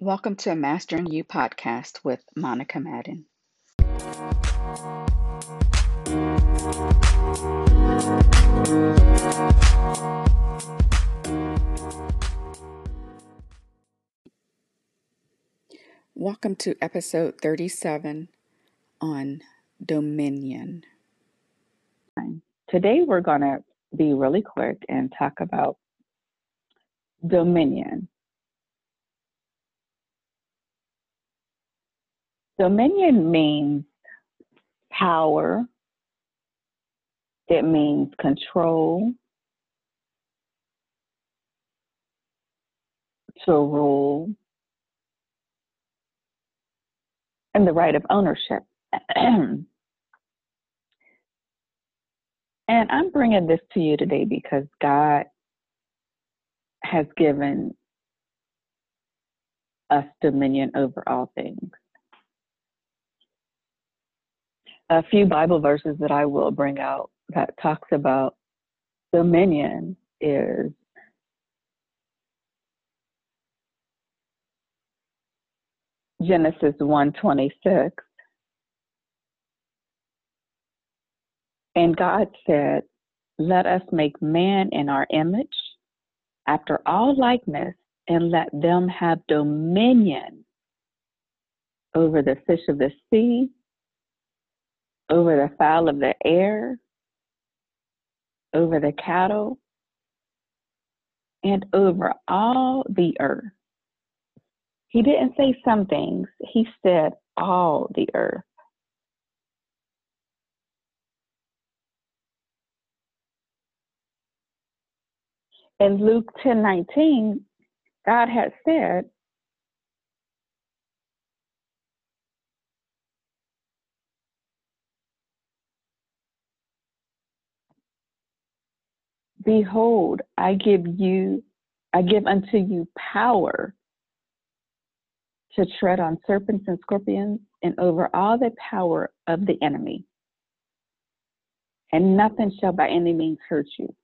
Welcome to a Mastering You podcast with Monica Madden. Welcome to episode 37 on Dominion. Today we're going to be really quick and talk about dominion. Dominion means power, it means control, to rule, and the right of ownership. and I'm bringing this to you today because God has given us dominion over all things. A few Bible verses that I will bring out that talks about dominion is Genesis 1:26 And God said, "Let us make man in our image, after all likeness, and let them have dominion over the fish of the sea, over the fowl of the air, over the cattle, and over all the earth. He didn't say some things, he said all the earth. In Luke 10 19, God had said, Behold, I give you, I give unto you power to tread on serpents and scorpions and over all the power of the enemy. And nothing shall by any means hurt you.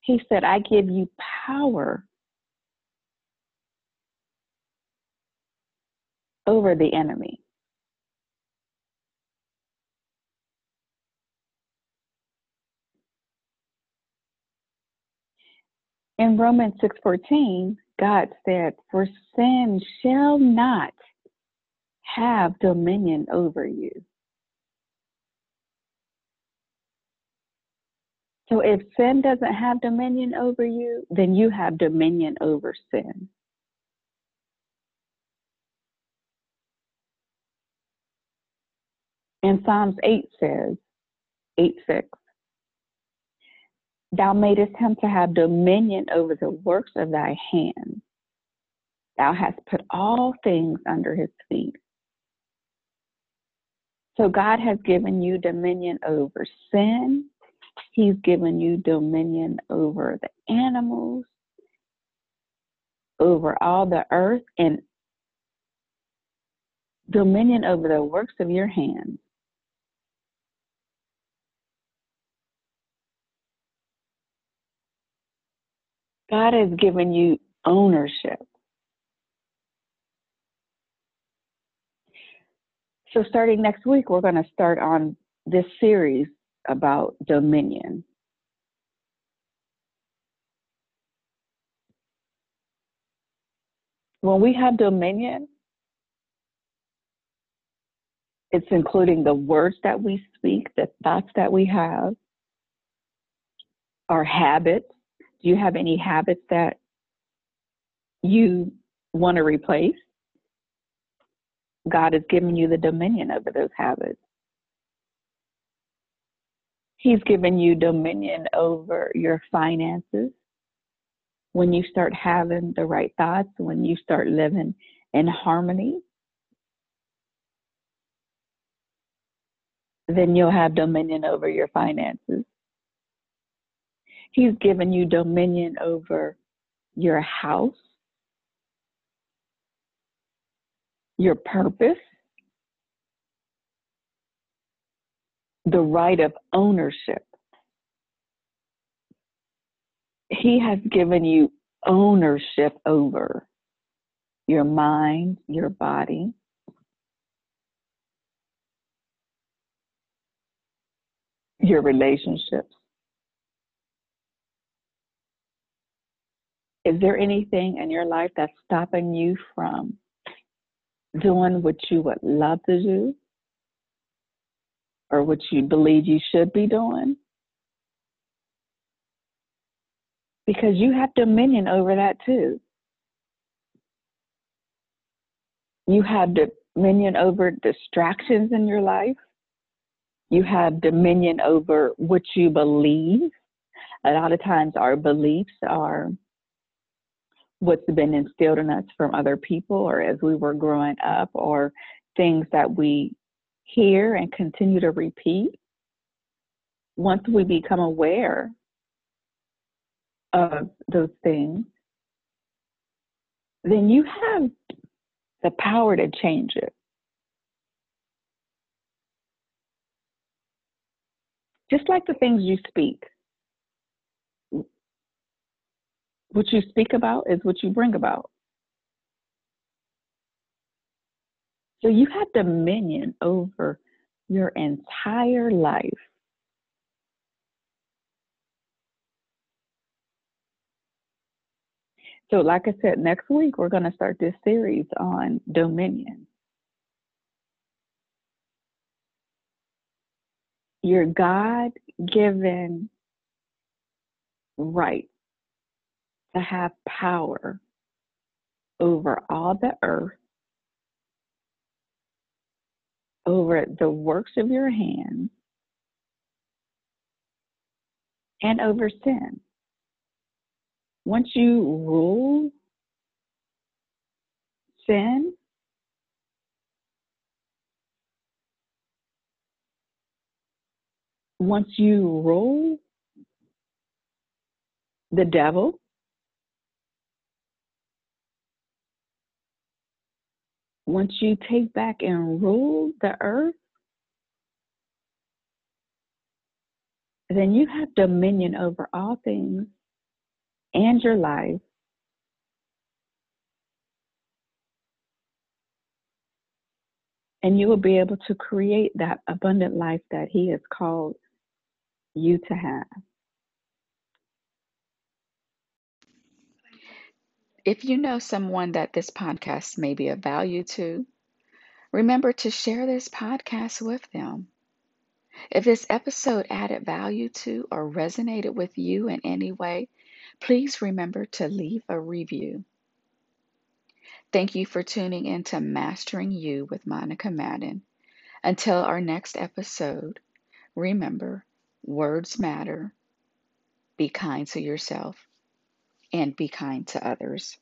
He said, I give you power over the enemy. In Romans 6:14, God said, "For sin shall not have dominion over you." So if sin doesn't have dominion over you, then you have dominion over sin. And Psalms 8 says, 8 6, Thou madest him to have dominion over the works of thy hands. Thou hast put all things under his feet. So God has given you dominion over sin. He's given you dominion over the animals, over all the earth, and dominion over the works of your hands. God has given you ownership. So, starting next week, we're going to start on this series about dominion. When we have dominion, it's including the words that we speak, the thoughts that we have, our habits, do you have any habits that you want to replace? God has given you the dominion over those habits. He's given you dominion over your finances. When you start having the right thoughts, when you start living in harmony, then you'll have dominion over your finances. He's given you dominion over your house, your purpose, the right of ownership. He has given you ownership over your mind, your body, your relationships. Is there anything in your life that's stopping you from doing what you would love to do or what you believe you should be doing? Because you have dominion over that too. You have dominion over distractions in your life. You have dominion over what you believe. A lot of times, our beliefs are what's been instilled in us from other people or as we were growing up or things that we hear and continue to repeat. Once we become aware of those things, then you have the power to change it. Just like the things you speak. What you speak about is what you bring about. So you have dominion over your entire life. So, like I said, next week we're going to start this series on dominion. Your God given right to have power over all the earth, over the works of your hands, and over sin. Once you rule sin, once you rule the devil, once you take back and rule the earth, then you have dominion over all things and your life. And you will be able to create that abundant life that He has called you to have. If you know someone that this podcast may be of value to, remember to share this podcast with them. If this episode added value to or resonated with you in any way, please remember to leave a review. Thank you for tuning in to Mastering You with Monica Madden. Until our next episode, remember words matter. Be kind to yourself and be kind to others.